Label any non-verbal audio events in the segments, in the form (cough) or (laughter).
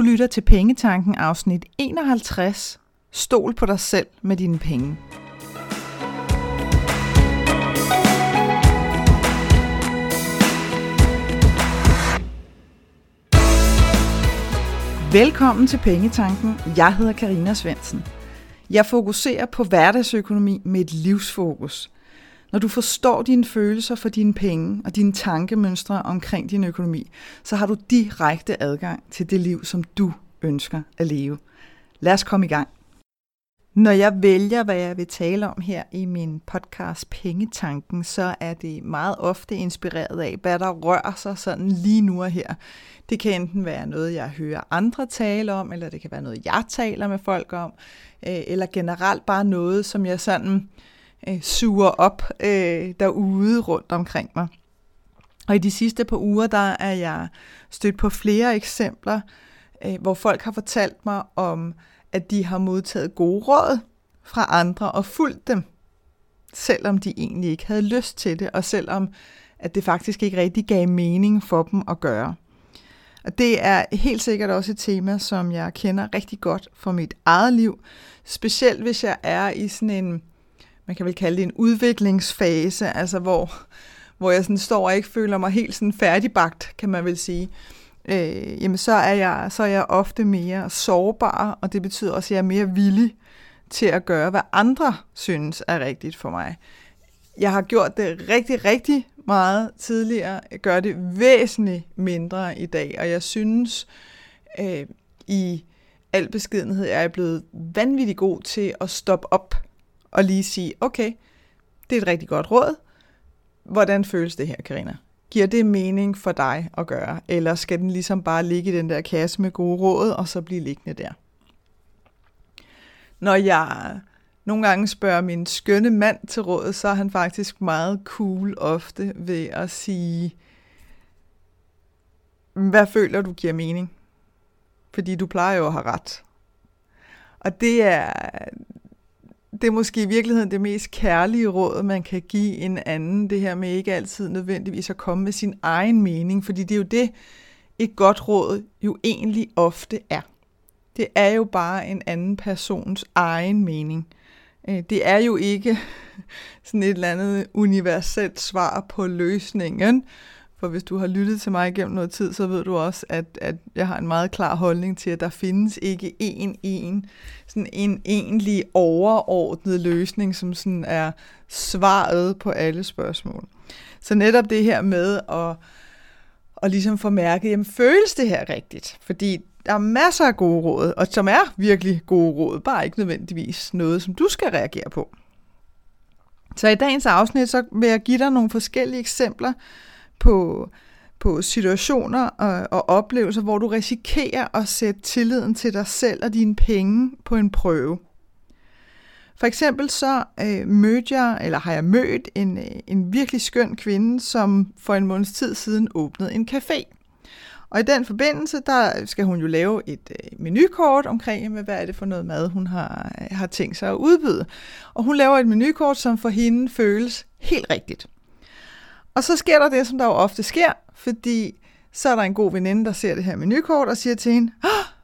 Du lytter til Pengetanken afsnit 51. Stol på dig selv med dine penge. Velkommen til Pengetanken. Jeg hedder Karina Svensen. Jeg fokuserer på hverdagsøkonomi med et livsfokus. Når du forstår dine følelser for dine penge og dine tankemønstre omkring din økonomi, så har du direkte adgang til det liv, som du ønsker at leve. Lad os komme i gang. Når jeg vælger, hvad jeg vil tale om her i min podcast Pengetanken, så er det meget ofte inspireret af, hvad der rører sig sådan lige nu og her. Det kan enten være noget, jeg hører andre tale om, eller det kan være noget, jeg taler med folk om, øh, eller generelt bare noget, som jeg sådan øh, Øh, suger op øh, derude rundt omkring mig. Og i de sidste par uger, der er jeg stødt på flere eksempler, øh, hvor folk har fortalt mig om, at de har modtaget gode råd fra andre og fulgt dem, selvom de egentlig ikke havde lyst til det, og selvom at det faktisk ikke rigtig gav mening for dem at gøre. Og det er helt sikkert også et tema, som jeg kender rigtig godt fra mit eget liv, specielt hvis jeg er i sådan en man kan vel kalde det en udviklingsfase, altså hvor, hvor jeg sådan står og ikke føler mig helt sådan færdigbagt, kan man vel sige, øh, jamen så er, jeg, så er jeg ofte mere sårbar, og det betyder også, at jeg er mere villig til at gøre, hvad andre synes er rigtigt for mig. Jeg har gjort det rigtig, rigtig meget tidligere. Jeg gør det væsentligt mindre i dag, og jeg synes øh, i al beskedenhed, er jeg blevet vanvittig god til at stoppe op og lige sige, okay, det er et rigtig godt råd. Hvordan føles det her, Karina? Giver det mening for dig at gøre? Eller skal den ligesom bare ligge i den der kasse med gode råd, og så blive liggende der? Når jeg nogle gange spørger min skønne mand til råd, så er han faktisk meget cool ofte ved at sige, hvad føler du giver mening? Fordi du plejer jo at have ret. Og det er, det er måske i virkeligheden det mest kærlige råd, man kan give en anden. Det her med ikke altid nødvendigvis at komme med sin egen mening, fordi det er jo det, et godt råd jo egentlig ofte er. Det er jo bare en anden persons egen mening. Øh, det er jo ikke (laughs) sådan et eller andet universelt svar på løsningen, for hvis du har lyttet til mig gennem noget tid, så ved du også, at, at jeg har en meget klar holdning til, at der findes ikke en, en, sådan en egentlig overordnet løsning, som sådan er svaret på alle spørgsmål. Så netop det her med at, at ligesom få mærket, jamen føles det her rigtigt? Fordi der er masser af gode råd, og som er virkelig gode råd, bare ikke nødvendigvis noget, som du skal reagere på. Så i dagens afsnit, så vil jeg give dig nogle forskellige eksempler på, på situationer og, og oplevelser, hvor du risikerer at sætte tilliden til dig selv og dine penge på en prøve. For eksempel så øh, mødte jeg, eller har jeg mødt en, øh, en virkelig skøn kvinde, som for en måneds tid siden åbnede en café. Og i den forbindelse, der skal hun jo lave et øh, menukort omkring, hvad er det for noget mad, hun har, øh, har tænkt sig at udbyde. Og hun laver et menukort, som for hende føles helt rigtigt. Og så sker der det, som der jo ofte sker, fordi så er der en god veninde, der ser det her menukort og siger til hende, oh,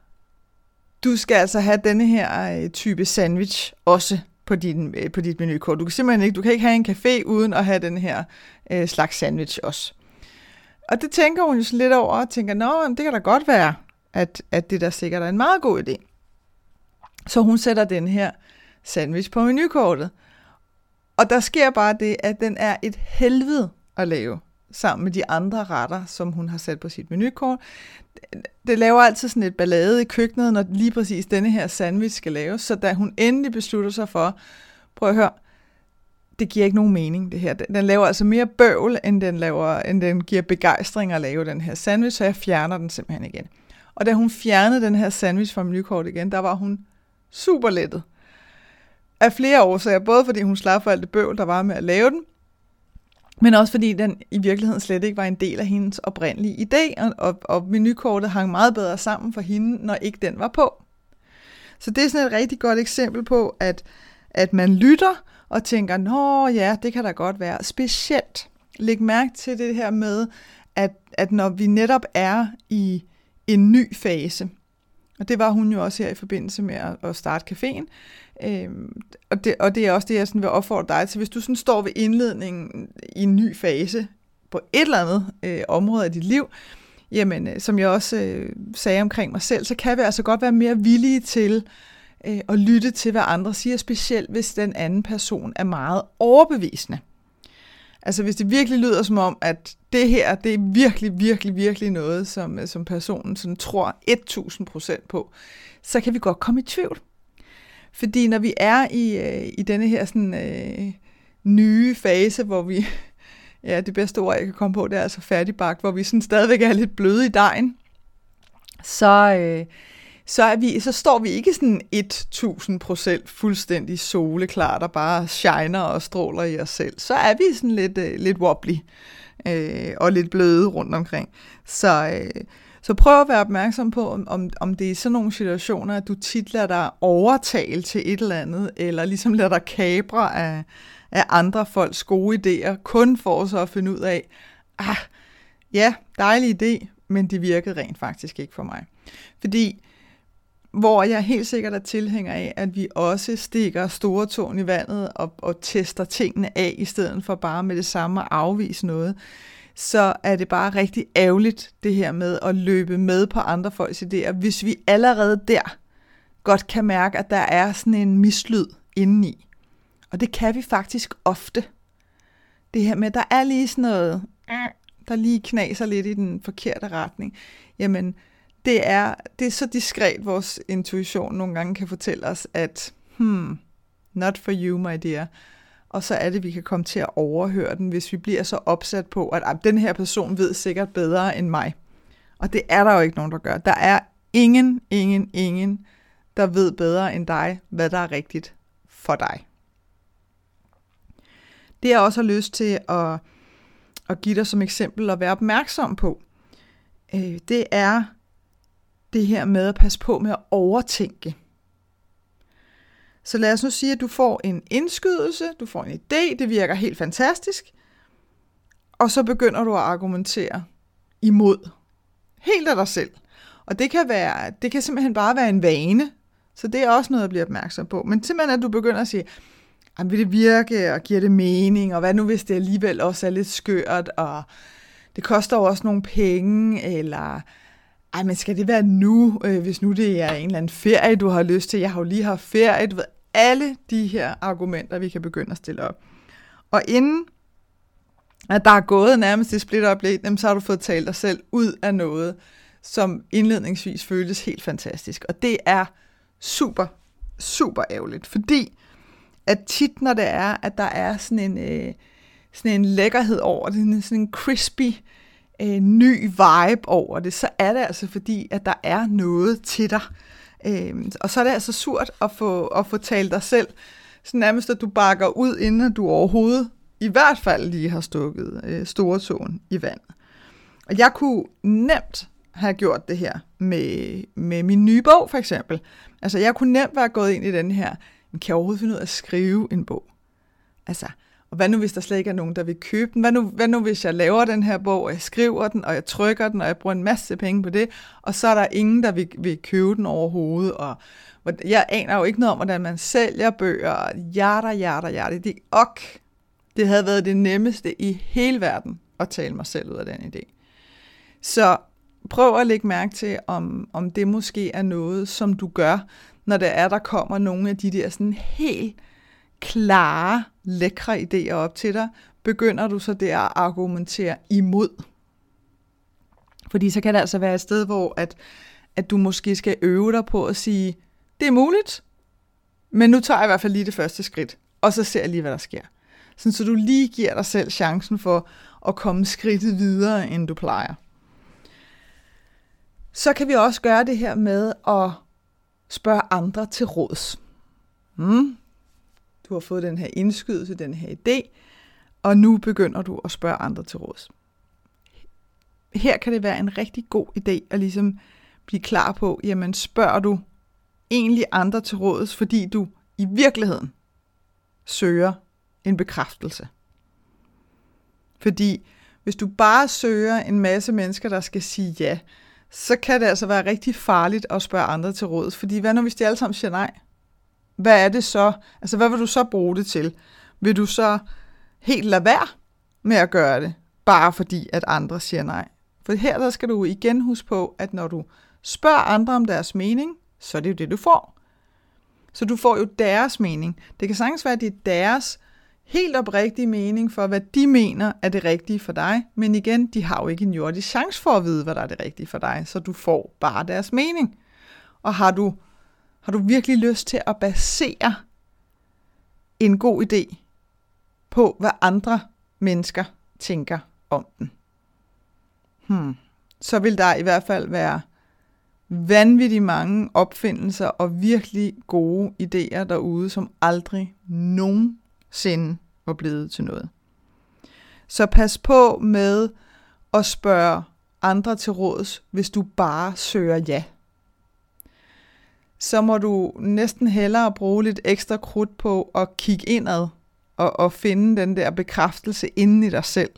du skal altså have denne her øh, type sandwich også på, din, øh, på dit menukort. Du kan simpelthen ikke, du kan ikke have en café uden at have den her øh, slags sandwich også. Og det tænker hun jo så lidt over og tænker, nå, det kan da godt være, at, at det der sikkert er en meget god idé. Så hun sætter den her sandwich på menukortet. Og der sker bare det, at den er et helvede at lave sammen med de andre retter, som hun har sat på sit menukort. Det laver altid sådan et ballade i køkkenet, når lige præcis denne her sandwich skal laves, så da hun endelig beslutter sig for, prøv at høre, det giver ikke nogen mening, det her. Den laver altså mere bøvl, end den, laver, end den giver begejstring at lave den her sandwich, så jeg fjerner den simpelthen igen. Og da hun fjernede den her sandwich fra menukortet igen, der var hun super lettet. Af flere årsager, både fordi hun slap for alt det bøvl, der var med at lave den, men også fordi den i virkeligheden slet ikke var en del af hendes oprindelige idé, og, og, og menukortet hang meget bedre sammen for hende, når ikke den var på. Så det er sådan et rigtig godt eksempel på, at, at man lytter og tænker, nå ja, det kan da godt være. Specielt læg mærke til det her med, at, at når vi netop er i en ny fase, og det var hun jo også her i forbindelse med at, at starte caféen. Øhm, og, det, og det er også det, jeg sådan vil opfordre dig til. Hvis du sådan står ved indledningen i en ny fase på et eller andet øh, område af dit liv, jamen, øh, som jeg også øh, sagde omkring mig selv, så kan vi altså godt være mere villige til øh, at lytte til, hvad andre siger, specielt hvis den anden person er meget overbevisende. Altså hvis det virkelig lyder som om, at det her, det er virkelig, virkelig, virkelig noget, som, øh, som personen sådan tror 1000% på, så kan vi godt komme i tvivl. Fordi når vi er i, øh, i denne her sådan, øh, nye fase, hvor vi, (laughs) ja, det bedste ord, jeg kan komme på, det er altså færdigbagt, hvor vi sådan stadigvæk er lidt bløde i dejen, så, øh, så, er vi, så står vi ikke sådan 1000% fuldstændig soleklar, der bare shiner og stråler i os selv. Så er vi sådan lidt, øh, lidt wobbly øh, og lidt bløde rundt omkring. Så, øh, så prøv at være opmærksom på, om, om, om det er sådan nogle situationer, at du tit lader dig overtale til et eller andet, eller ligesom lader dig kabre af, af andre folks gode idéer, kun for så at finde ud af, ah, ja, dejlig idé, men det virkede rent faktisk ikke for mig. Fordi hvor jeg helt sikkert er tilhænger af, at vi også stikker store tårn i vandet og, og tester tingene af, i stedet for bare med det samme at afvise noget, så er det bare rigtig ærgerligt, det her med at løbe med på andre folks idéer, hvis vi allerede der godt kan mærke, at der er sådan en mislyd indeni. Og det kan vi faktisk ofte. Det her med, at der er lige sådan noget, der lige knaser lidt i den forkerte retning. Jamen, det er, det er så diskret, vores intuition nogle gange kan fortælle os, at hmm, not for you, my dear. Og så er det, vi kan komme til at overhøre den, hvis vi bliver så opsat på, at, at den her person ved sikkert bedre end mig. Og det er der jo ikke nogen, der gør. Der er ingen, ingen, ingen, der ved bedre end dig, hvad der er rigtigt for dig. Det jeg også har lyst til at, at give dig som eksempel og være opmærksom på, øh, det er det her med at passe på med at overtænke. Så lad os nu sige, at du får en indskydelse, du får en idé, det virker helt fantastisk, og så begynder du at argumentere imod. Helt af dig selv. Og det kan, være, det kan simpelthen bare være en vane, så det er også noget at blive opmærksom på. Men simpelthen, at du begynder at sige, vil det virke, og giver det mening, og hvad nu hvis det alligevel også er lidt skørt, og det koster jo også nogle penge, eller ej, men skal det være nu, øh, hvis nu det er en eller anden ferie, du har lyst til? Jeg har jo lige haft ferie. Du ved, alle de her argumenter, vi kan begynde at stille op. Og inden at der er gået nærmest det splitoplæg, så har du fået talt dig selv ud af noget, som indledningsvis føltes helt fantastisk. Og det er super, super ærgerligt, fordi at tit, når det er, at der er sådan en, øh, sådan en lækkerhed over det, sådan en crispy, øh, Øh, ny vibe over det, så er det altså fordi, at der er noget til dig. Øh, og så er det altså surt at få, at få talt dig selv, så nærmest at du bakker ud, inden du overhovedet i hvert fald lige har stukket øh, store tåen i vandet. Og jeg kunne nemt have gjort det her med, med min nye bog, for eksempel. Altså, jeg kunne nemt være gået ind i den her, men kan jeg overhovedet finde ud af at skrive en bog? Altså, og hvad nu, hvis der slet ikke er nogen, der vil købe den? Hvad nu, hvad nu, hvis jeg laver den her bog, og jeg skriver den, og jeg trykker den, og jeg bruger en masse penge på det, og så er der ingen, der vil, vil købe den overhovedet, og jeg aner jo ikke noget om, hvordan man sælger bøger, hjerter, hjerter, hjerter. Det, ok, det havde været det nemmeste i hele verden at tale mig selv ud af den idé. Så prøv at lægge mærke til, om, om det måske er noget, som du gør, når det er, der kommer nogle af de der sådan helt klare, lækre idéer op til dig, begynder du så der at argumentere imod. Fordi så kan det altså være et sted, hvor at, at du måske skal øve dig på at sige, det er muligt, men nu tager jeg i hvert fald lige det første skridt, og så ser jeg lige, hvad der sker. Sådan, så du lige giver dig selv chancen for at komme skridtet videre, end du plejer. Så kan vi også gøre det her med at spørge andre til råds. Hmm, du har fået den her indskydelse, den her idé, og nu begynder du at spørge andre til råds. Her kan det være en rigtig god idé at ligesom blive klar på, jamen spørger du egentlig andre til råds, fordi du i virkeligheden søger en bekræftelse. Fordi hvis du bare søger en masse mennesker, der skal sige ja, så kan det altså være rigtig farligt at spørge andre til råd. Fordi hvad nu, hvis de alle sammen siger nej? Hvad er det så? Altså, hvad vil du så bruge det til? Vil du så helt lade være med at gøre det, bare fordi at andre siger nej? For her der skal du igen huske på, at når du spørger andre om deres mening, så er det jo det, du får. Så du får jo deres mening. Det kan sagtens være, at det er deres helt oprigtige mening for, hvad de mener er det rigtige for dig. Men igen, de har jo ikke en jordisk chance for at vide, hvad der er det rigtige for dig. Så du får bare deres mening. Og har du, har du virkelig lyst til at basere en god idé på, hvad andre mennesker tænker om den? Hmm. Så vil der i hvert fald være vanvittigt mange opfindelser og virkelig gode idéer derude, som aldrig nogensinde var blevet til noget. Så pas på med at spørge andre til råds, hvis du bare søger ja. Så må du næsten hellere bruge lidt ekstra krudt på at kigge indad og, og finde den der bekræftelse inden i dig selv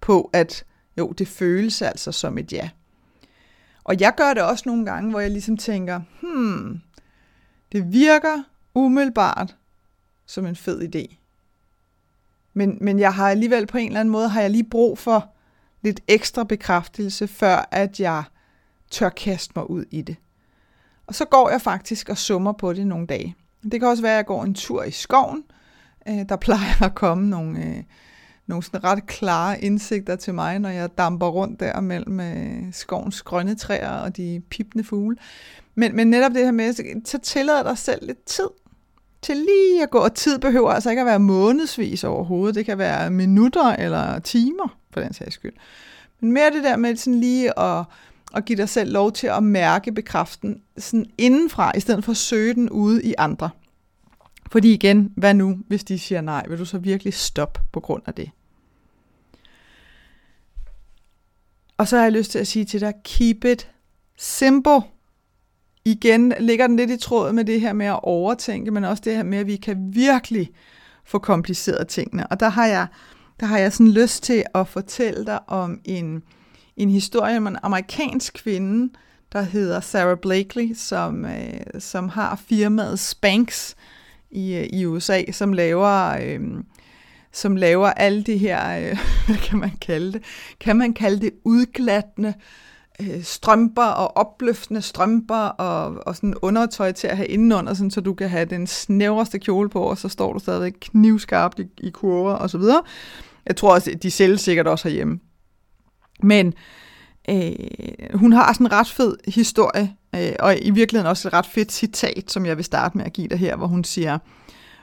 på, at jo, det føles altså som et ja. Og jeg gør det også nogle gange, hvor jeg ligesom tænker, hmm, det virker umiddelbart som en fed idé. Men, men jeg har alligevel på en eller anden måde, har jeg lige brug for lidt ekstra bekræftelse, før at jeg tør kaste mig ud i det. Og så går jeg faktisk og summer på det nogle dage. Det kan også være, at jeg går en tur i skoven. Øh, der plejer at komme nogle, øh, nogle sådan ret klare indsigter til mig, når jeg damper rundt der mellem øh, skovens grønne træer og de pipende fugle. Men, men netop det her med, så tillader dig selv lidt tid til lige at gå, og tid behøver altså ikke at være månedsvis overhovedet, det kan være minutter eller timer, for den sags skyld. Men mere det der med sådan lige at, og give dig selv lov til at mærke bekræften sådan indenfra, i stedet for at søge den ude i andre. Fordi igen, hvad nu, hvis de siger nej? Vil du så virkelig stoppe på grund af det? Og så har jeg lyst til at sige til dig, keep it simple. Igen ligger den lidt i tråd med det her med at overtænke, men også det her med, at vi kan virkelig få kompliceret tingene. Og der har jeg, der har jeg sådan lyst til at fortælle dig om en, en historie om en amerikansk kvinde, der hedder Sarah Blakely, som, øh, som har firmaet Spanx, i, øh, i USA, som laver, øh, som laver alle de her, øh, (laughs) hvad kan man kalde det? Kan man kalde det udglattende øh, strømper og opløftende strømper og, og sådan undertøj til at have indenunder, sådan, så du kan have den snævreste kjole på, og så står du stadigvæk knivskarpt i, i kurver og så videre. Jeg tror også, de sælger sikkert også herhjemme. Men øh, hun har sådan en ret fed historie Øh, og i virkeligheden også et ret fedt citat, som jeg vil starte med at give dig her, hvor hun siger,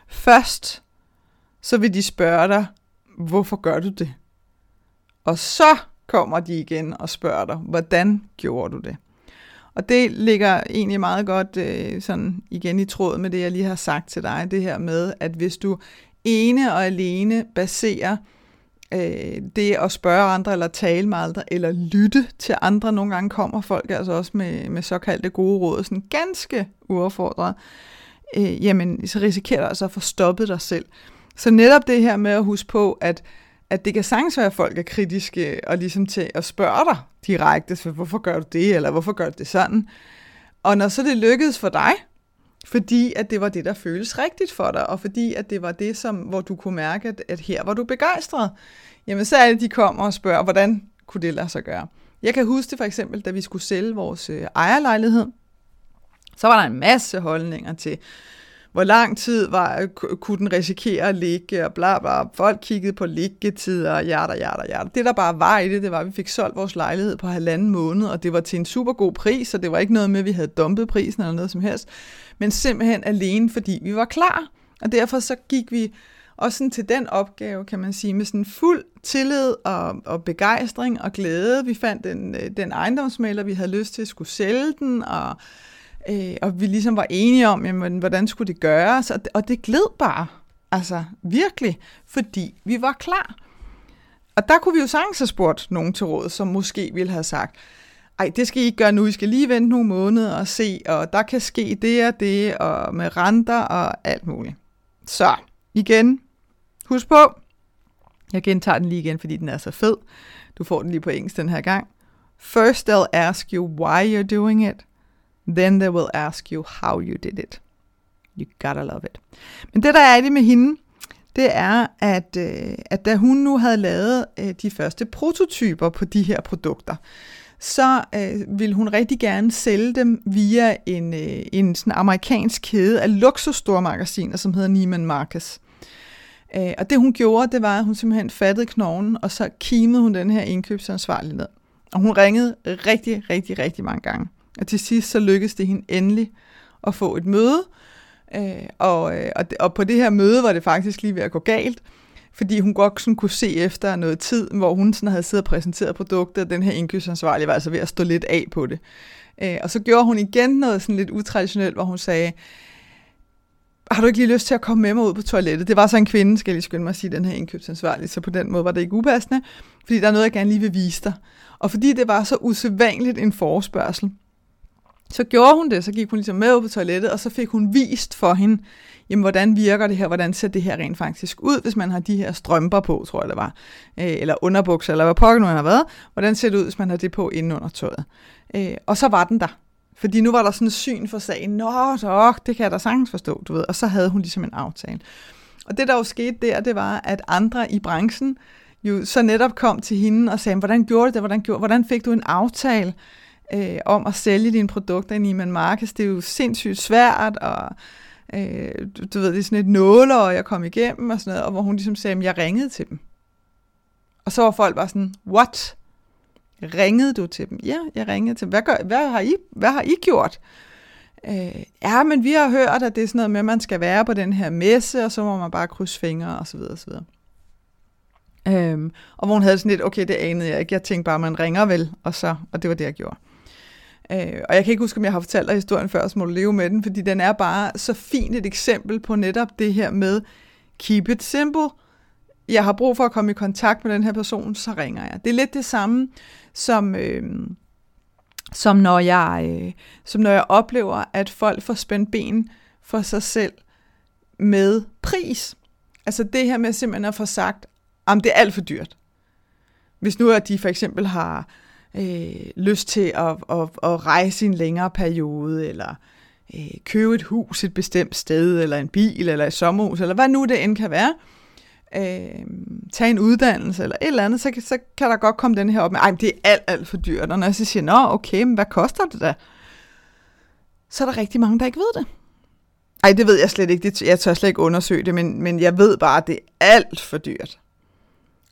først så vil de spørge dig, hvorfor gør du det? Og så kommer de igen og spørger dig, hvordan gjorde du det? Og det ligger egentlig meget godt øh, sådan igen i tråd med det, jeg lige har sagt til dig, det her med, at hvis du ene og alene baserer øh, det at spørge andre, eller tale med andre, eller lytte til andre. Nogle gange kommer folk altså også med, med såkaldte gode råd, sådan ganske uaffordret. Øh, jamen, så risikerer du altså at få stoppet dig selv. Så netop det her med at huske på, at, at det kan sagtens være, at folk er kritiske og ligesom til at spørge dig direkte, så hvorfor gør du det, eller hvorfor gør du det sådan? Og når så det lykkedes for dig, fordi at det var det, der føles rigtigt for dig, og fordi at det var det, som, hvor du kunne mærke, at, at her var du begejstret, jamen så alle de kommer og spørger, hvordan kunne det lade sig gøre. Jeg kan huske det for eksempel, da vi skulle sælge vores øh, ejerlejlighed, så var der en masse holdninger til, hvor lang tid var, kunne den risikere at ligge, og bla bla. Folk kiggede på liggetider, og hjerter, hjerter, hjerter. Det, der bare var i det, det var, at vi fik solgt vores lejlighed på halvanden måned, og det var til en super god pris, så det var ikke noget med, at vi havde dumpet prisen eller noget som helst, men simpelthen alene, fordi vi var klar. Og derfor så gik vi også sådan til den opgave, kan man sige, med sådan fuld tillid og, og begejstring og glæde. Vi fandt den, øh, den ejendomsmaler, vi havde lyst til at skulle sælge den, og Øh, og vi ligesom var enige om, jamen, hvordan skulle det gøres, og det, og det gled bare. Altså virkelig, fordi vi var klar. Og der kunne vi jo sagtens have spurgt nogen til råd, som måske ville have sagt, ej, det skal I ikke gøre nu, I skal lige vente nogle måneder og se, og der kan ske det og det, og med renter og alt muligt. Så, igen, husk på, jeg gentager den lige igen, fordi den er så fed. Du får den lige på engelsk den her gang. First they'll ask you why you're doing it, then they will ask you how you did it. You gotta love it. Men det, der er det med hende, det er, at, øh, at da hun nu havde lavet øh, de første prototyper på de her produkter, så øh, ville hun rigtig gerne sælge dem via en, øh, en sådan amerikansk kæde af luksusstormagasiner, som hedder Neiman Marcus. Øh, og det hun gjorde, det var, at hun simpelthen fattede knoglen, og så kimede hun den her indkøbsansvarlige ned. Og hun ringede rigtig, rigtig, rigtig mange gange. Og til sidst så lykkedes det hende endelig at få et møde, Øh, og, øh, og, og på det her møde var det faktisk lige ved at gå galt, fordi hun godt sådan kunne se efter noget tid, hvor hun sådan havde siddet og præsenteret produktet, og den her indkøbsansvarlige var altså ved at stå lidt af på det. Øh, og så gjorde hun igen noget sådan lidt utraditionelt, hvor hun sagde, har du ikke lige lyst til at komme med mig ud på toilettet? Det var så en kvinde, skal jeg lige skynde mig at sige, den her indkøbsansvarlige, så på den måde var det ikke upassende, fordi der er noget, jeg gerne lige vil vise dig. Og fordi det var så usædvanligt en forespørgsel, så gjorde hun det, så gik hun ligesom med ud på toilettet, og så fik hun vist for hende, jamen hvordan virker det her, hvordan ser det her rent faktisk ud, hvis man har de her strømper på, tror jeg det var, øh, eller underbukser, eller hvad pokker nu har været, hvordan ser det ud, hvis man har det på inde under tøjet. Øh, og så var den der. Fordi nu var der sådan et syn for sagen, nå, så, det kan jeg da sagtens forstå, du ved, og så havde hun ligesom en aftale. Og det, der jo skete der, det var, at andre i branchen jo så netop kom til hende og sagde, hvordan gjorde du det, hvordan, gjorde, hvordan fik du en aftale? Øh, om at sælge dine produkter i Neiman Marcus. Det er jo sindssygt svært, og øh, du, du ved, det er sådan et nåler, og jeg kom igennem og sådan noget, og hvor hun ligesom sagde, at jeg ringede til dem. Og så var folk bare sådan, what? Ringede du til dem? Ja, jeg ringede til dem. Hvad, gør, hvad, har, I, hvad har I gjort? Øh, ja, men vi har hørt, at det er sådan noget med, at man skal være på den her messe, og så må man bare krydse fingre, og så videre, og så videre. Øhm, og hvor hun havde sådan lidt, okay, det anede jeg ikke. Jeg tænkte bare, man ringer vel, og så, og det var det, jeg gjorde. Øh, og jeg kan ikke huske, om jeg har fortalt dig historien før, så må du leve med den, fordi den er bare så fint et eksempel på netop det her med keep it simple. Jeg har brug for at komme i kontakt med den her person, så ringer jeg. Det er lidt det samme, som, øh, som, når, jeg, øh, som når jeg oplever, at folk får spændt ben for sig selv med pris. Altså det her med simpelthen at få sagt, om det er alt for dyrt. Hvis nu at de for eksempel har øh, lyst til at, at, at rejse i en længere periode, eller øh, købe et hus et bestemt sted, eller en bil, eller et sommerhus, eller hvad nu det end kan være, øh, tage en uddannelse, eller et eller andet, så, så kan der godt komme den her op med, ej, det er alt, alt for dyrt. Og når jeg så siger, nå, okay, men hvad koster det da? Så er der rigtig mange, der ikke ved det. Ej, det ved jeg slet ikke. Det, jeg tør slet ikke undersøge det, men, men jeg ved bare, at det er alt for dyrt.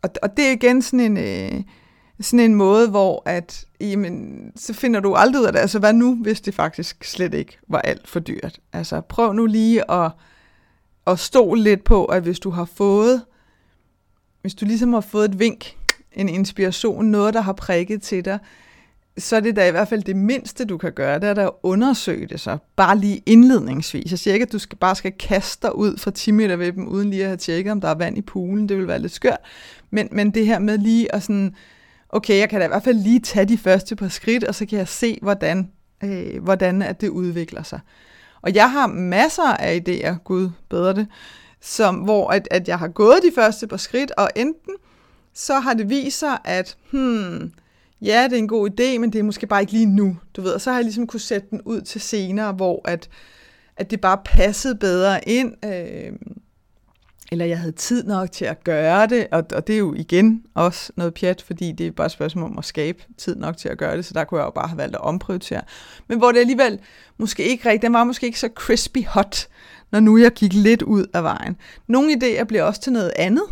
Og, og det er igen sådan en, øh, sådan en måde, hvor at, jamen, så finder du aldrig ud af det. Altså, hvad nu, hvis det faktisk slet ikke var alt for dyrt? Altså, prøv nu lige at, at stå lidt på, at hvis du har fået, hvis du ligesom har fået et vink, en inspiration, noget, der har prikket til dig, så er det da i hvert fald det mindste, du kan gøre, det er da at undersøge det så, bare lige indledningsvis. Jeg siger ikke, at du skal, bare skal kaste dig ud fra 10 meter ved dem, uden lige at have tjekket, om der er vand i poolen, det vil være lidt skørt, men, men det her med lige at sådan, okay, jeg kan da i hvert fald lige tage de første par skridt, og så kan jeg se, hvordan, øh, hvordan at det udvikler sig. Og jeg har masser af idéer, Gud bedre det, som, hvor at, at jeg har gået de første par skridt, og enten så har det vist sig, at hmm, ja, det er en god idé, men det er måske bare ikke lige nu, du ved. Og så har jeg ligesom kunne sætte den ud til senere, hvor at, at det bare passede bedre ind. Øh, eller jeg havde tid nok til at gøre det, og, og det er jo igen også noget pjat, fordi det er bare et spørgsmål om at skabe tid nok til at gøre det, så der kunne jeg jo bare have valgt at omprioritere. Men hvor det alligevel måske ikke rigtigt, den var måske ikke så crispy hot, når nu jeg gik lidt ud af vejen. Nogle idéer bliver også til noget andet.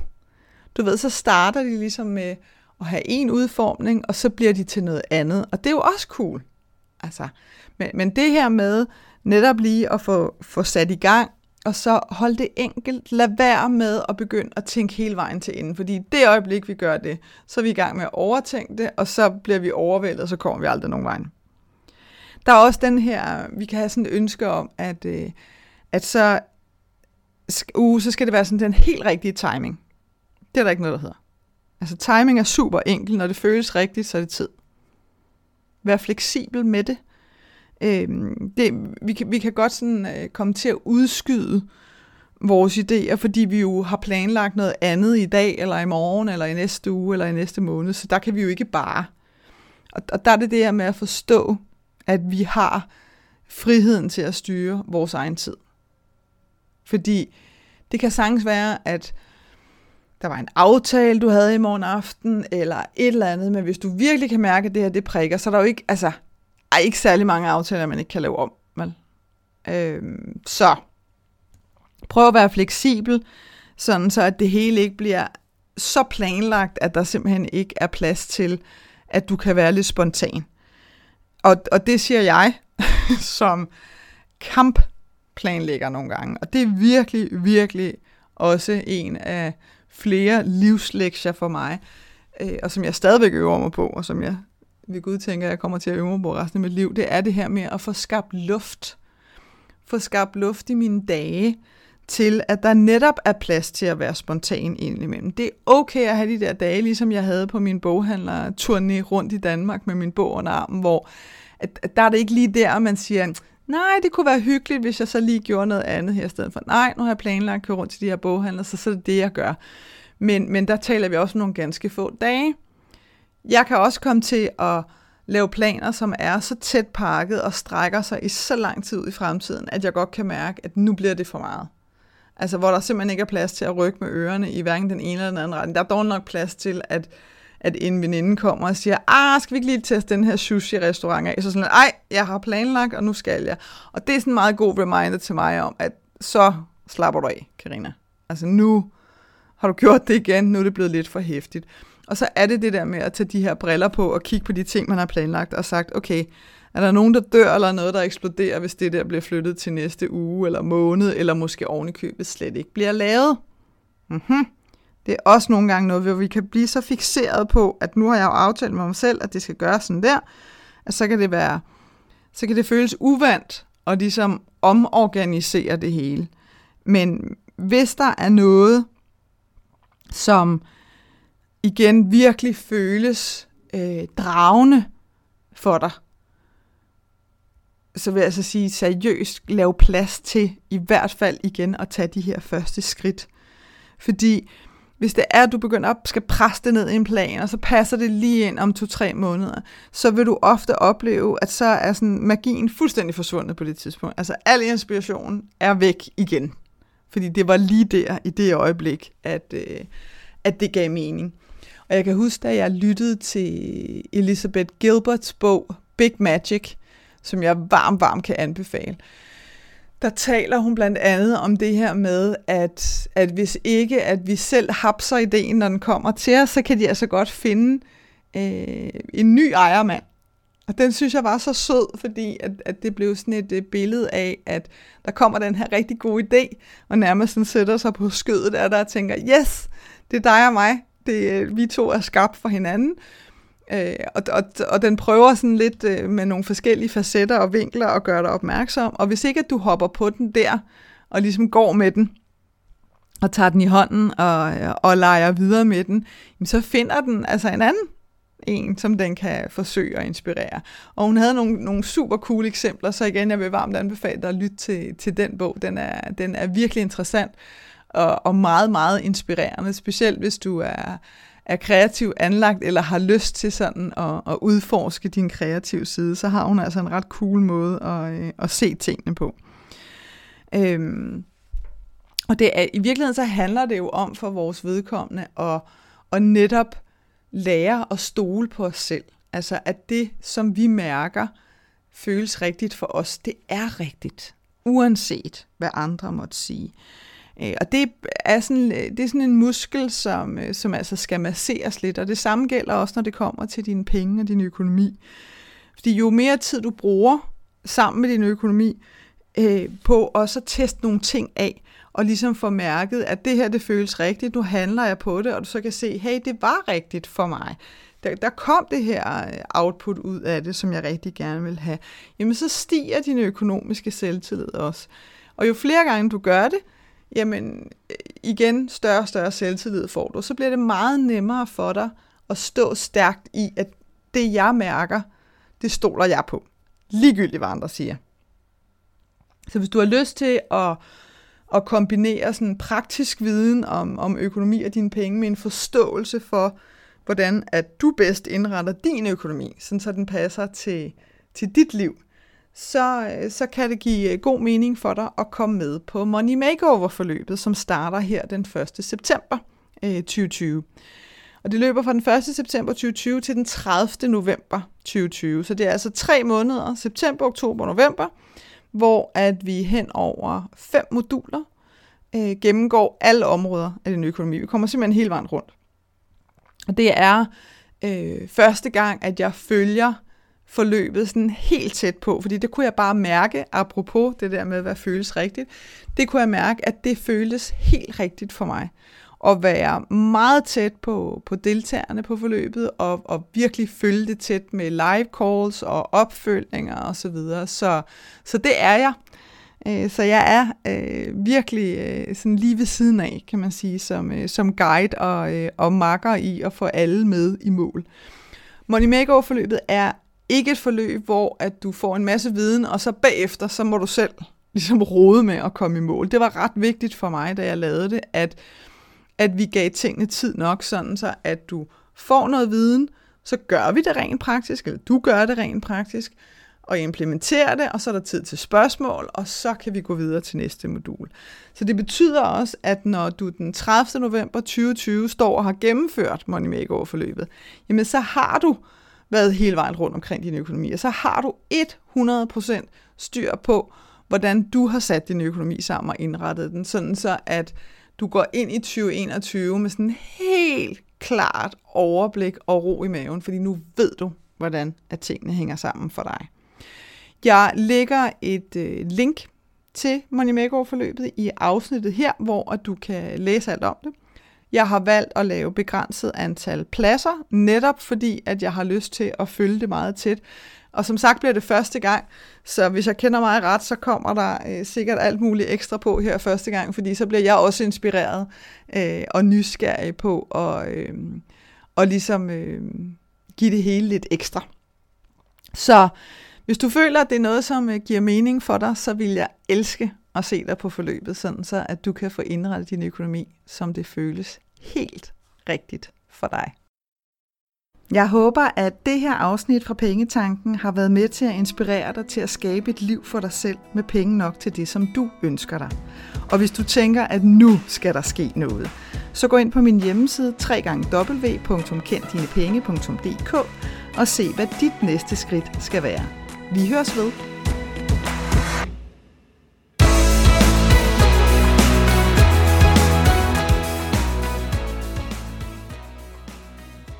Du ved, så starter de ligesom med at have en udformning, og så bliver de til noget andet, og det er jo også cool. Altså, men, men det her med netop lige at få, få sat i gang, og så hold det enkelt. Lad være med at begynde at tænke hele vejen til enden, fordi det øjeblik, vi gør det, så er vi i gang med at overtænke det, og så bliver vi overvældet, og så kommer vi aldrig nogen vej. Der er også den her, vi kan have sådan et ønske om, at, øh, at så, uh, så skal det være sådan den helt rigtige timing. Det er der ikke noget, der hedder. Altså timing er super enkel. Når det føles rigtigt, så er det tid. Vær fleksibel med det. Øh, det, vi, kan, vi kan godt sådan, øh, komme til at udskyde vores idéer, fordi vi jo har planlagt noget andet i dag, eller i morgen, eller i næste uge, eller i næste måned, så der kan vi jo ikke bare. Og, og der er det det her med at forstå, at vi har friheden til at styre vores egen tid. Fordi det kan sagtens være, at der var en aftale, du havde i morgen aften, eller et eller andet, men hvis du virkelig kan mærke, at det her det prikker, så er der jo ikke, altså, er ikke særlig mange aftaler, man ikke kan lave om. Vel? Øh, så prøv at være fleksibel, sådan så at det hele ikke bliver så planlagt, at der simpelthen ikke er plads til, at du kan være lidt spontan. Og, og det siger jeg (laughs) som kampplanlægger nogle gange. Og det er virkelig, virkelig også en af flere livslektier for mig, øh, og som jeg stadigvæk øver mig på, og som jeg ved Gud tænker, jeg kommer til at øve mig på resten af mit liv, det er det her med at få skabt luft. Få skabt luft i mine dage, til at der netop er plads til at være spontan indimellem. Det er okay at have de der dage, ligesom jeg havde på min boghandler turné rundt i Danmark med min bog under armen, hvor at, at der er det ikke lige der, man siger, nej, det kunne være hyggeligt, hvis jeg så lige gjorde noget andet her i stedet for. Nej, nu har jeg planlagt at køre rundt til de her boghandler, så, så er det det, jeg gør. Men, men der taler vi også om nogle ganske få dage. Jeg kan også komme til at lave planer, som er så tæt pakket og strækker sig i så lang tid ud i fremtiden, at jeg godt kan mærke, at nu bliver det for meget. Altså, hvor der simpelthen ikke er plads til at rykke med ørerne i hverken den ene eller den anden retning. Der er dog nok plads til, at, at en veninde kommer og siger, ah, skal vi ikke lige teste den her sushi-restaurant af? Så sådan, ej, jeg har planlagt, og nu skal jeg. Og det er sådan en meget god reminder til mig om, at så slapper du af, Karina. Altså nu har du gjort det igen, nu er det blevet lidt for hæftigt. Og så er det det der med at tage de her briller på og kigge på de ting, man har planlagt, og sagt, okay, er der nogen, der dør, eller noget, der eksploderer, hvis det der bliver flyttet til næste uge, eller måned, eller måske ovenikøbet slet ikke bliver lavet? Mm-hmm. Det er også nogle gange noget, hvor vi kan blive så fixeret på, at nu har jeg jo aftalt med mig selv, at det skal gøres sådan der, at så kan det være, så kan det føles uvandt og ligesom omorganisere det hele. Men hvis der er noget, som igen virkelig føles øh, dragende for dig, så vil jeg altså sige seriøst lave plads til i hvert fald igen at tage de her første skridt. Fordi hvis det er, at du begynder at skal presse det ned i en plan, og så passer det lige ind om to-tre måneder, så vil du ofte opleve, at så er sådan magien fuldstændig forsvundet på det tidspunkt. Altså al inspiration er væk igen. Fordi det var lige der, i det øjeblik, at, øh, at det gav mening. Og jeg kan huske, da jeg lyttede til Elizabeth Gilberts bog Big Magic, som jeg varmt, varmt kan anbefale. Der taler hun blandt andet om det her med, at, at hvis ikke at vi selv hapser ideen, når den kommer til os, så kan de altså godt finde øh, en ny ejermand. Og den synes jeg var så sød, fordi at, at det blev sådan et, et billede af, at der kommer den her rigtig gode idé, og nærmest sådan sætter sig på skødet der, der tænker, yes, det er dig og mig, det, øh, vi to er skabt for hinanden. Øh, og, og, og den prøver sådan lidt øh, med nogle forskellige facetter og vinkler og gøre dig opmærksom. Og hvis ikke at du hopper på den der, og ligesom går med den, og tager den i hånden og, øh, og leger videre med den, så finder den altså en anden en, som den kan forsøge at inspirere. Og hun havde nogle, nogle super cool eksempler, så igen, jeg vil varmt anbefale dig at lytte til, til den bog. Den er, den er virkelig interessant og, og meget, meget inspirerende, specielt hvis du er, er kreativ anlagt, eller har lyst til sådan at, at udforske din kreative side, så har hun altså en ret cool måde at, øh, at se tingene på. Øhm, og det er, i virkeligheden så handler det jo om for vores vedkommende at, at netop lære at stole på os selv. Altså at det, som vi mærker, føles rigtigt for os, det er rigtigt, uanset hvad andre måtte sige. Øh, og det er, sådan, øh, det er sådan en muskel, som, øh, som altså skal masseres lidt, og det samme gælder også, når det kommer til dine penge og din økonomi. Fordi jo mere tid du bruger sammen med din økonomi øh, på også at teste nogle ting af, og ligesom få mærket, at det her det føles rigtigt, nu handler jeg på det, og du så kan se, hey, det var rigtigt for mig. Der, der kom det her øh, output ud af det, som jeg rigtig gerne vil have. Jamen så stiger din økonomiske selvtillid også. Og jo flere gange du gør det, jamen igen større og større selvtillid får du. Så bliver det meget nemmere for dig at stå stærkt i, at det jeg mærker, det stoler jeg på. Ligegyldigt hvad andre siger. Så hvis du har lyst til at, at kombinere sådan praktisk viden om, om økonomi og dine penge med en forståelse for, hvordan at du bedst indretter din økonomi, sådan så den passer til, til dit liv, så, øh, så kan det give øh, god mening for dig at komme med på Money Makeover-forløbet, som starter her den 1. september øh, 2020. Og det løber fra den 1. september 2020 til den 30. november 2020. Så det er altså tre måneder, september, oktober og november, hvor at vi hen over fem moduler øh, gennemgår alle områder af den økonomi. Vi kommer simpelthen hele vejen rundt. Og det er øh, første gang, at jeg følger forløbet sådan helt tæt på, fordi det kunne jeg bare mærke, apropos det der med, hvad føles rigtigt, det kunne jeg mærke, at det føltes helt rigtigt for mig at være meget tæt på, på deltagerne på forløbet, og, og virkelig følge det tæt med live calls og opfølgninger osv. Så, videre. så, så det er jeg. Øh, så jeg er øh, virkelig øh, sådan lige ved siden af, kan man sige, som, øh, som guide og, øh, og makker i at få alle med i mål. Money Makeover-forløbet er ikke et forløb, hvor at du får en masse viden, og så bagefter, så må du selv ligesom rode med at komme i mål. Det var ret vigtigt for mig, da jeg lavede det, at at vi gav tingene tid nok, sådan så at du får noget viden, så gør vi det rent praktisk, eller du gør det rent praktisk, og implementerer det, og så er der tid til spørgsmål, og så kan vi gå videre til næste modul. Så det betyder også, at når du den 30. november 2020 står og har gennemført Money Makeover-forløbet, jamen så har du været hele vejen rundt omkring din økonomi, og så har du 100% styr på, hvordan du har sat din økonomi sammen og indrettet den, sådan så at du går ind i 2021 med sådan helt klart overblik og ro i maven, fordi nu ved du, hvordan at tingene hænger sammen for dig. Jeg lægger et øh, link til Money Makeover-forløbet i afsnittet her, hvor at du kan læse alt om det. Jeg har valgt at lave begrænset antal pladser, netop fordi, at jeg har lyst til at følge det meget tæt. Og som sagt bliver det første gang, så hvis jeg kender mig ret, så kommer der øh, sikkert alt muligt ekstra på her første gang, fordi så bliver jeg også inspireret øh, og nysgerrig på at øh, og ligesom øh, give det hele lidt ekstra. Så hvis du føler, at det er noget, som øh, giver mening for dig, så vil jeg elske og se dig på forløbet, sådan så at du kan få indrettet din økonomi, som det føles helt rigtigt for dig. Jeg håber, at det her afsnit fra Pengetanken har været med til at inspirere dig til at skabe et liv for dig selv med penge nok til det, som du ønsker dig. Og hvis du tænker, at nu skal der ske noget, så gå ind på min hjemmeside www.kenddinepenge.dk og se, hvad dit næste skridt skal være. Vi høres ved.